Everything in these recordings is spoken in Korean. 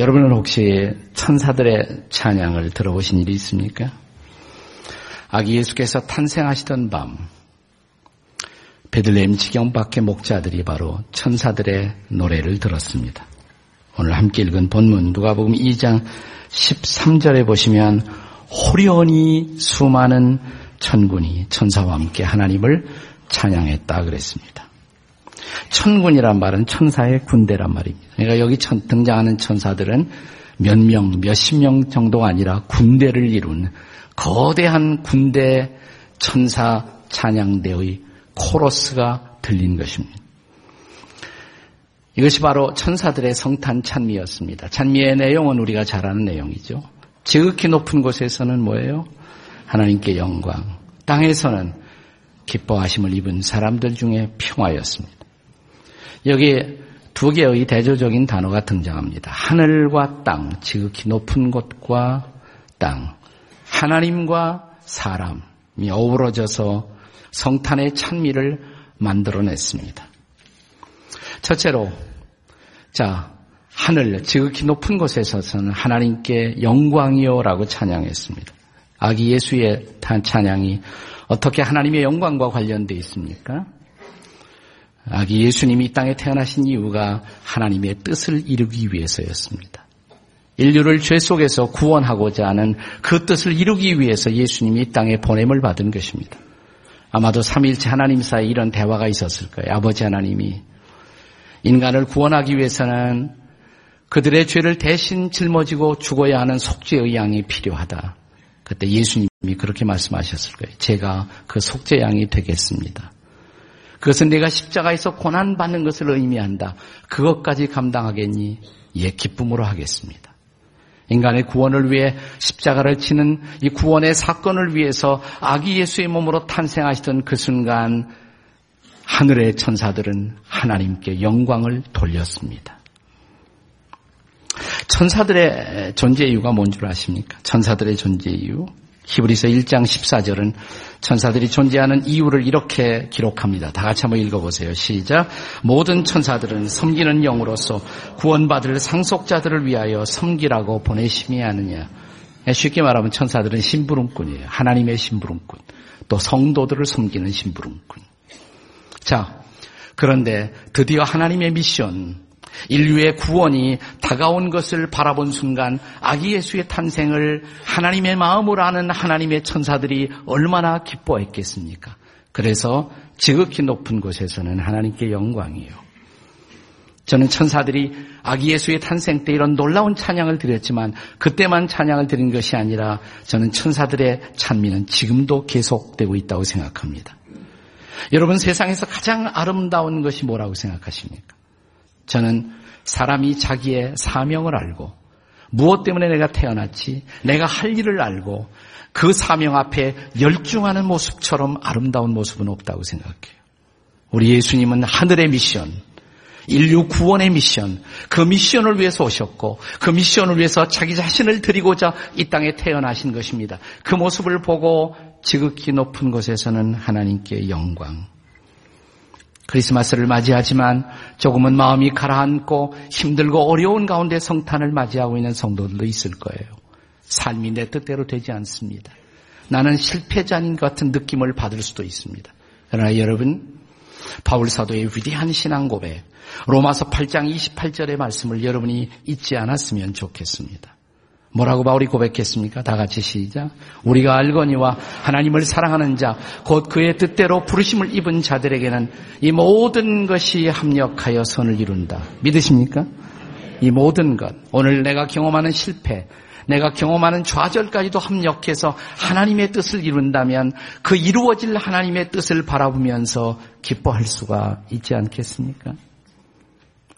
여러분은 혹시 천사들의 찬양을 들어보신 일이 있습니까? 아기 예수께서 탄생하시던 밤, 베들레헴 지경 밖의 목자들이 바로 천사들의 노래를 들었습니다. 오늘 함께 읽은 본문 누가복음 2장 13절에 보시면 호련히 수많은 천군이 천사와 함께 하나님을 찬양했다 그랬습니다. 천군이란 말은 천사의 군대란 말입니다. 그러니까 여기 등장하는 천사들은 몇 명, 몇십 명 정도가 아니라 군대를 이룬 거대한 군대 천사 찬양대의 코러스가 들린 것입니다. 이것이 바로 천사들의 성탄 찬미였습니다. 찬미의 내용은 우리가 잘 아는 내용이죠. 지극히 높은 곳에서는 뭐예요? 하나님께 영광. 땅에서는 기뻐하심을 입은 사람들 중에 평화였습니다. 여기에 두 개의 대조적인 단어가 등장합니다. 하늘과 땅, 지극히 높은 곳과 땅, 하나님과 사람이 어우러져서 성탄의 찬미를 만들어냈습니다. 첫째로, 자, 하늘, 지극히 높은 곳에서는 하나님께 영광이요라고 찬양했습니다. 아기 예수의 찬양이 어떻게 하나님의 영광과 관련되어 있습니까? 아기 예수님이 이 땅에 태어나신 이유가 하나님의 뜻을 이루기 위해서였습니다. 인류를 죄 속에서 구원하고자 하는 그 뜻을 이루기 위해서 예수님이 이 땅에 보냄을 받은 것입니다. 아마도 삼일째 하나님 사이 이런 대화가 있었을 거예요. 아버지 하나님이 인간을 구원하기 위해서는 그들의 죄를 대신 짊어지고 죽어야 하는 속죄의 양이 필요하다. 그때 예수님이 그렇게 말씀하셨을 거예요. 제가 그 속죄 양이 되겠습니다. 그것은 내가 십자가에서 고난받는 것을 의미한다. 그것까지 감당하겠니? 예, 기쁨으로 하겠습니다. 인간의 구원을 위해 십자가를 치는 이 구원의 사건을 위해서 아기 예수의 몸으로 탄생하시던 그 순간 하늘의 천사들은 하나님께 영광을 돌렸습니다. 천사들의 존재 이유가 뭔 줄 아십니까? 천사들의 존재 이유. 히브리서 1장 14절은 천사들이 존재하는 이유를 이렇게 기록합니다. 다 같이 한번 읽어보세요. 시작. 모든 천사들은 섬기는 영으로서 구원받을 상속자들을 위하여 섬기라고 보내심이 아느냐. 쉽게 말하면 천사들은 심부름꾼이에요. 하나님의 심부름꾼. 또 성도들을 섬기는 심부름꾼. 자, 그런데 드디어 하나님의 미션, 인류의 구원이 다가온 것을 바라본 순간 아기 예수의 탄생을 하나님의 마음으로 아는 하나님의 천사들이 얼마나 기뻐했겠습니까? 그래서 지극히 높은 곳에서는 하나님께 영광이요. 저는 천사들이 아기 예수의 탄생 때 이런 놀라운 찬양을 드렸지만 그때만 찬양을 드린 것이 아니라 저는 천사들의 찬미는 지금도 계속되고 있다고 생각합니다. 여러분 세상에서 가장 아름다운 것이 뭐라고 생각하십니까? 저는 사람이 자기의 사명을 알고 무엇 때문에 내가 태어났지, 내가 할 일을 알고 그 사명 앞에 열중하는 모습처럼 아름다운 모습은 없다고 생각해요. 우리 예수님은 하늘의 미션, 인류 구원의 미션, 그 미션을 위해서 오셨고 그 미션을 위해서 자기 자신을 드리고자 이 땅에 태어나신 것입니다. 그 모습을 보고 지극히 높은 곳에서는 하나님께 영광, 크리스마스를 맞이하지만 조금은 마음이 가라앉고 힘들고 어려운 가운데 성탄을 맞이하고 있는 성도들도 있을 거예요. 삶이 내 뜻대로 되지 않습니다. 나는 실패자인 것 같은 느낌을 받을 수도 있습니다. 그러나 여러분, 바울 사도의 위대한 신앙 고백, 로마서 8장 28절의 말씀을 여러분이 잊지 않았으면 좋겠습니다. 뭐라고 바울이 고백했습니까? 다 같이 시작. 우리가 알거니와 하나님을 사랑하는 자, 곧 그의 뜻대로 부르심을 입은 자들에게는 이 모든 것이 합력하여 선을 이룬다. 믿으십니까? 이 모든 것. 오늘 내가 경험하는 실패, 내가 경험하는 좌절까지도 합력해서 하나님의 뜻을 이룬다면 그 이루어질 하나님의 뜻을 바라보면서 기뻐할 수가 있지 않겠습니까?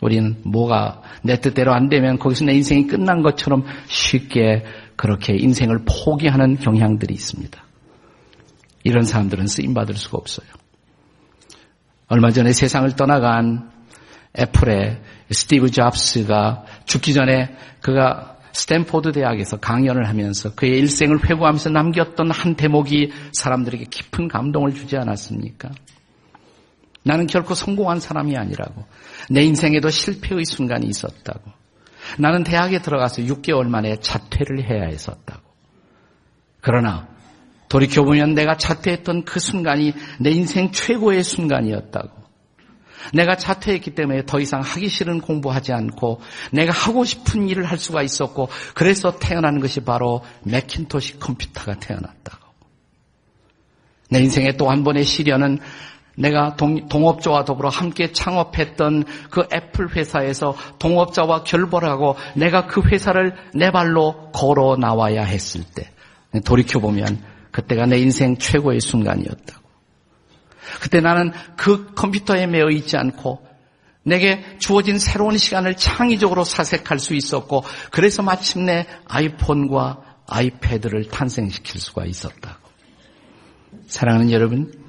우리는 뭐가 내 뜻대로 안 되면 거기서 내 인생이 끝난 것처럼 쉽게 그렇게 인생을 포기하는 경향들이 있습니다. 이런 사람들은 쓰임받을 수가 없어요. 얼마 전에 세상을 떠나간 애플의 스티브 잡스가 죽기 전에 그가 스탠포드 대학에서 강연을 하면서 그의 일생을 회고하면서 남겼던 한 대목이 사람들에게 깊은 감동을 주지 않았습니까? 나는 결코 성공한 사람이 아니라고. 내 인생에도 실패의 순간이 있었다고. 나는 대학에 들어가서 6개월 만에 자퇴를 해야 했었다고. 그러나 돌이켜보면 내가 자퇴했던 그 순간이 내 인생 최고의 순간이었다고. 내가 자퇴했기 때문에 더 이상 하기 싫은 공부하지 않고 내가 하고 싶은 일을 할 수가 있었고 그래서 태어난 것이 바로 맥킨토시 컴퓨터가 태어났다고. 내 인생의 또 한 번의 시련은 내가 동, 동업자와 더불어 함께 창업했던 그 애플 회사에서 동업자와 결별하고 내가 그 회사를 내 발로 걸어 나와야 했을 때 돌이켜보면 그때가 내 인생 최고의 순간이었다고. 그때 나는 그 컴퓨터에 매여 있지 않고 내게 주어진 새로운 시간을 창의적으로 사색할 수 있었고 그래서 마침내 아이폰과 아이패드를 탄생시킬 수가 있었다고. 사랑하는 여러분,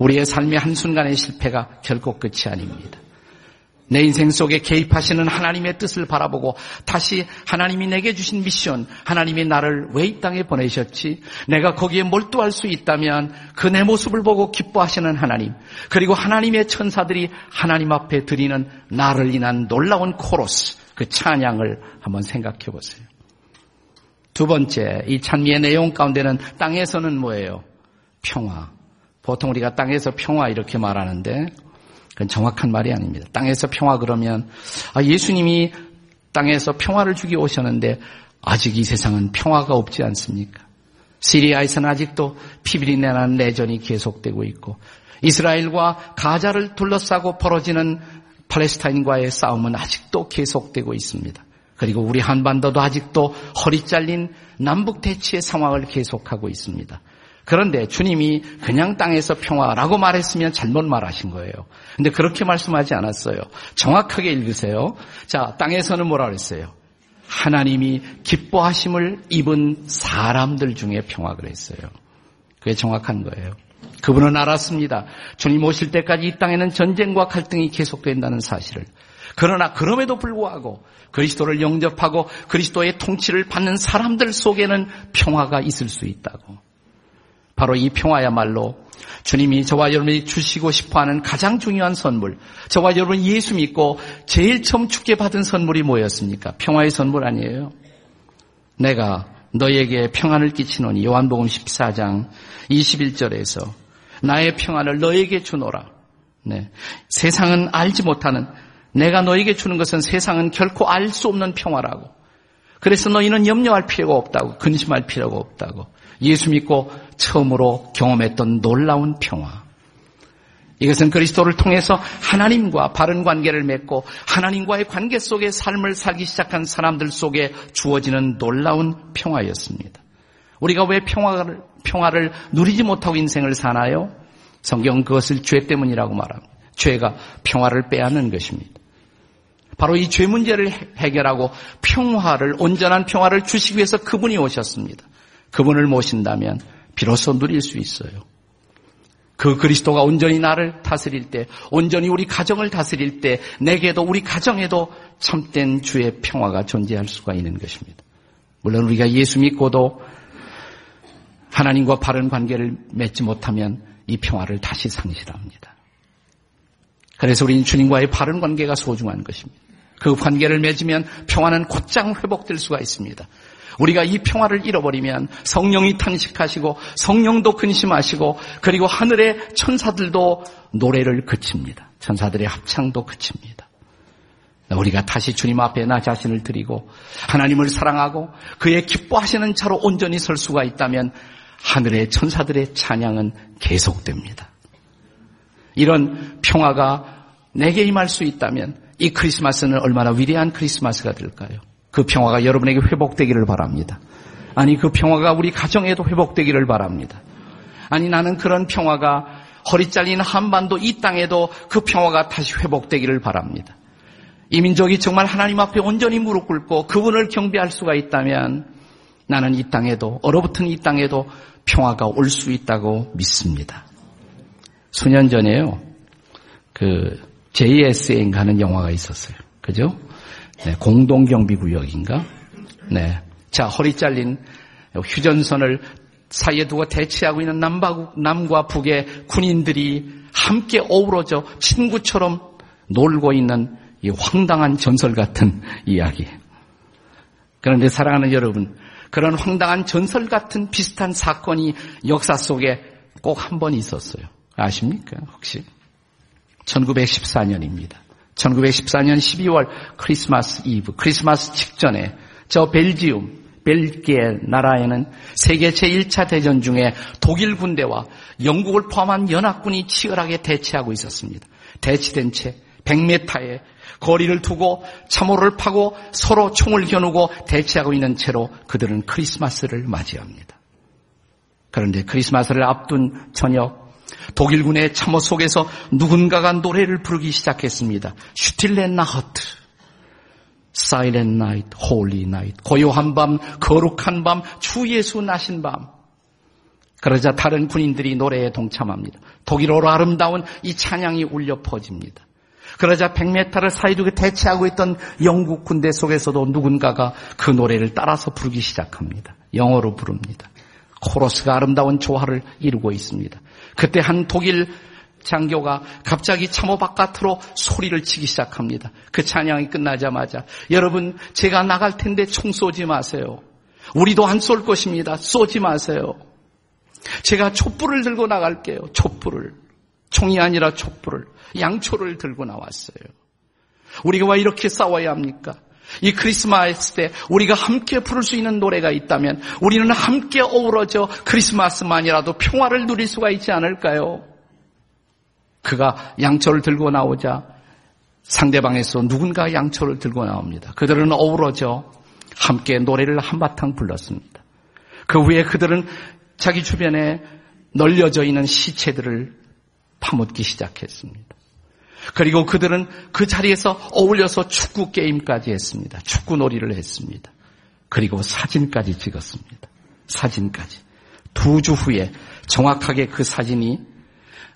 우리의 삶의 한순간의 실패가 결코 끝이 아닙니다. 내 인생 속에 개입하시는 하나님의 뜻을 바라보고 다시 하나님이 내게 주신 미션, 하나님이 나를 왜 이 땅에 보내셨지? 내가 거기에 몰두할 수 있다면 그 내 모습을 보고 기뻐하시는 하나님, 그리고 하나님의 천사들이 하나님 앞에 드리는 나를 인한 놀라운 코러스, 그 찬양을 한번 생각해 보세요. 두 번째, 이 찬미의 내용 가운데는 땅에서는 뭐예요? 평화. 보통 우리가 땅에서 평화 이렇게 말하는데 그건 정확한 말이 아닙니다. 땅에서 평화 그러면 아, 예수님이 땅에서 평화를 주기 오셨는데 아직 이 세상은 평화가 없지 않습니까? 시리아에서는 아직도 피비린내나는 내전이 계속되고 있고 이스라엘과 가자를 둘러싸고 벌어지는 팔레스타인과의 싸움은 아직도 계속되고 있습니다. 그리고 우리 한반도도 아직도 허리 잘린 남북 대치의 상황을 계속하고 있습니다. 그런데 주님이 그냥 땅에서 평화라고 말했으면 잘못 말하신 거예요. 근데 그렇게 말씀하지 않았어요. 정확하게 읽으세요. 자, 땅에서는 뭐라 그랬어요? 하나님이 기뻐하심을 입은 사람들 중에 평화 그랬어요. 그게 정확한 거예요. 그분은 알았습니다. 주님 오실 때까지 이 땅에는 전쟁과 갈등이 계속된다는 사실을. 그러나 그럼에도 불구하고 그리스도를 영접하고 그리스도의 통치를 받는 사람들 속에는 평화가 있을 수 있다고. 바로 이 평화야말로 주님이 저와 여러분이 주시고 싶어하는 가장 중요한 선물. 저와 여러분 예수 믿고 제일 처음 축게 받은 선물이 뭐였습니까? 평화의 선물 아니에요? 내가 너에게 평안을 끼치노니 요한복음 14장 21절에서 나의 평안을 너에게 주노라. 네. 세상은 알지 못하는 내가 너에게 주는 것은 세상은 결코 알 수 없는 평화라고. 그래서 너희는 염려할 필요가 없다고 근심할 필요가 없다고. 예수 믿고 처음으로 경험했던 놀라운 평화. 이것은 그리스도를 통해서 하나님과 바른 관계를 맺고 하나님과의 관계 속에 삶을 살기 시작한 사람들 속에 주어지는 놀라운 평화였습니다. 우리가 왜 평화를, 평화를 누리지 못하고 인생을 사나요? 성경은 그것을 죄 때문이라고 말합니다. 죄가 평화를 빼앗는 것입니다. 바로 이 죄 문제를 해결하고 평화를, 온전한 평화를 주시기 위해서 그분이 오셨습니다. 그분을 모신다면 비로소 누릴 수 있어요. 그 그리스도가 온전히 나를 다스릴 때, 온전히 우리 가정을 다스릴 때, 내게도 우리 가정에도 참된 주의 평화가 존재할 수가 있는 것입니다. 물론 우리가 예수 믿고도 하나님과 바른 관계를 맺지 못하면 이 평화를 다시 상실합니다. 그래서 우리는 주님과의 바른 관계가 소중한 것입니다. 그 관계를 맺으면 평화는 곧장 회복될 수가 있습니다. 우리가 이 평화를 잃어버리면 성령이 탄식하시고 성령도 근심하시고 그리고 하늘의 천사들도 노래를 그칩니다. 천사들의 합창도 그칩니다. 우리가 다시 주님 앞에 나 자신을 드리고 하나님을 사랑하고 그의 기뻐하시는 차로 온전히 설 수가 있다면 하늘의 천사들의 찬양은 계속됩니다. 이런 평화가 내게 임할 수 있다면 이 크리스마스는 얼마나 위대한 크리스마스가 될까요? 그 평화가 여러분에게 회복되기를 바랍니다. 아니 그 평화가 우리 가정에도 회복되기를 바랍니다. 아니 나는 그런 평화가 허리 잘린 한반도 이 땅에도 그 평화가 다시 회복되기를 바랍니다. 이 민족이 정말 하나님 앞에 온전히 무릎 꿇고 그분을 경배할 수가 있다면 나는 이 땅에도 얼어붙은 이 땅에도 평화가 올 수 있다고 믿습니다. 수년 전에요. 그 JSN가 하는 영화가 있었어요. 그죠? 네, 공동경비구역인가? 네. 자, 허리 잘린 휴전선을 사이에 두고 대치하고 있는 남과, 남과 북의 군인들이 함께 어우러져 친구처럼 놀고 있는 이 황당한 전설 같은 이야기. 그런데 사랑하는 여러분, 그런 황당한 전설 같은 비슷한 사건이 역사 속에 꼭 한 번 있었어요. 아십니까? 혹시? 1914년입니다. 1914년 12월 크리스마스 이브, 크리스마스 직전에 저 벨지움, 벨기에 나라에는 세계 제1차 대전 중에 독일 군대와 영국을 포함한 연합군이 치열하게 대치하고 있었습니다. 대치된 채 100m에 거리를 두고 참호를 파고 서로 총을 겨누고 대치하고 있는 채로 그들은 크리스마스를 맞이합니다. 그런데 크리스마스를 앞둔 저녁 독일군의 참호 속에서 누군가가 노래를 부르기 시작했습니다. Stille Nacht, silent night, holy night, 고요한 밤, 거룩한 밤, 주 예수 나신 밤. 그러자 다른 군인들이 노래에 동참합니다. 독일어로 아름다운 이 찬양이 울려 퍼집니다. 그러자 100m를 사이두고 대치하고 있던 영국 군대 속에서도 누군가가 그 노래를 따라서 부르기 시작합니다. 영어로 부릅니다. 코러스가 아름다운 조화를 이루고 있습니다. 그때 한 독일 장교가 갑자기 참호 바깥으로 소리를 치기 시작합니다. 그 찬양이 끝나자마자 여러분 제가 나갈 텐데 총 쏘지 마세요. 우리도 안 쏠 것입니다. 쏘지 마세요. 제가 촛불을 들고 나갈게요. 촛불을. 총이 아니라 촛불을. 양초를 들고 나왔어요. 우리가 왜 이렇게 싸워야 합니까? 이 크리스마스 때 우리가 함께 부를 수 있는 노래가 있다면 우리는 함께 어우러져 크리스마스만이라도 평화를 누릴 수가 있지 않을까요? 그가 양초를 들고 나오자 상대방에서 누군가 양초를 들고 나옵니다. 그들은 어우러져 함께 노래를 한바탕 불렀습니다. 그 후에 그들은 자기 주변에 널려져 있는 시체들을 파묻기 시작했습니다. 그리고 그들은 그 자리에서 어울려서 축구 게임까지 했습니다. 축구 놀이를 했습니다. 그리고 사진까지 찍었습니다. 사진까지. 두 주 후에 정확하게 그 사진이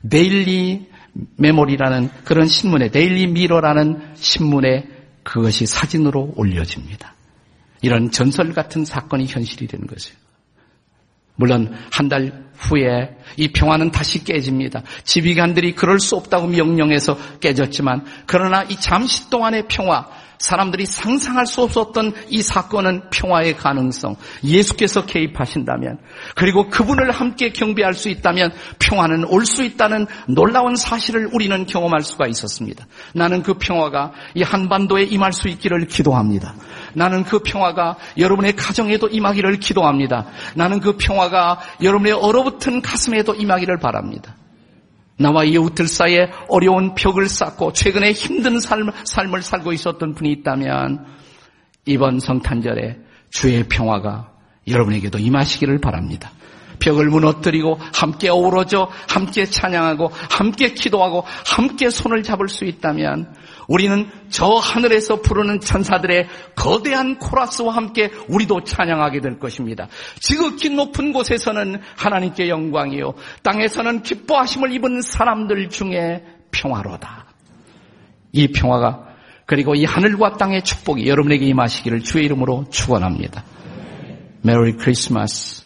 데일리 메모리라는 그런 신문에 데일리 미러라는 신문에 그것이 사진으로 올려집니다. 이런 전설 같은 사건이 현실이 되는 것이에요. 물론 한 달 후에 이 평화는 다시 깨집니다. 지휘관들이 그럴 수 없다고 명령해서 깨졌지만 그러나 이 잠시 동안의 평화 사람들이 상상할 수 없었던 이 사건은 평화의 가능성, 예수께서 개입하신다면, 그리고 그분을 함께 경배할 수 있다면 평화는 올 수 있다는 놀라운 사실을 우리는 경험할 수가 있었습니다. 나는 그 평화가 이 한반도에 임할 수 있기를 기도합니다. 나는 그 평화가 여러분의 가정에도 임하기를 기도합니다. 나는 그 평화가 여러분의 얼어붙은 가슴에도 임하기를 바랍니다. 나와 이웃들 사이에 어려운 벽을 쌓고 최근에 힘든 삶, 삶을 살고 있었던 분이 있다면 이번 성탄절에 주의 평화가 여러분에게도 임하시기를 바랍니다. 벽을 무너뜨리고 함께 어우러져 함께 찬양하고 함께 기도하고 함께 손을 잡을 수 있다면 우리는 저 하늘에서 부르는 천사들의 거대한 코라스와 함께 우리도 찬양하게 될 것입니다. 지극히 높은 곳에서는 하나님께 영광이요. 땅에서는 기뻐하심을 입은 사람들 중에 평화로다. 이 평화가 그리고 이 하늘과 땅의 축복이 여러분에게 임하시기를 주의 이름으로 축원합니다. 메리 크리스마스.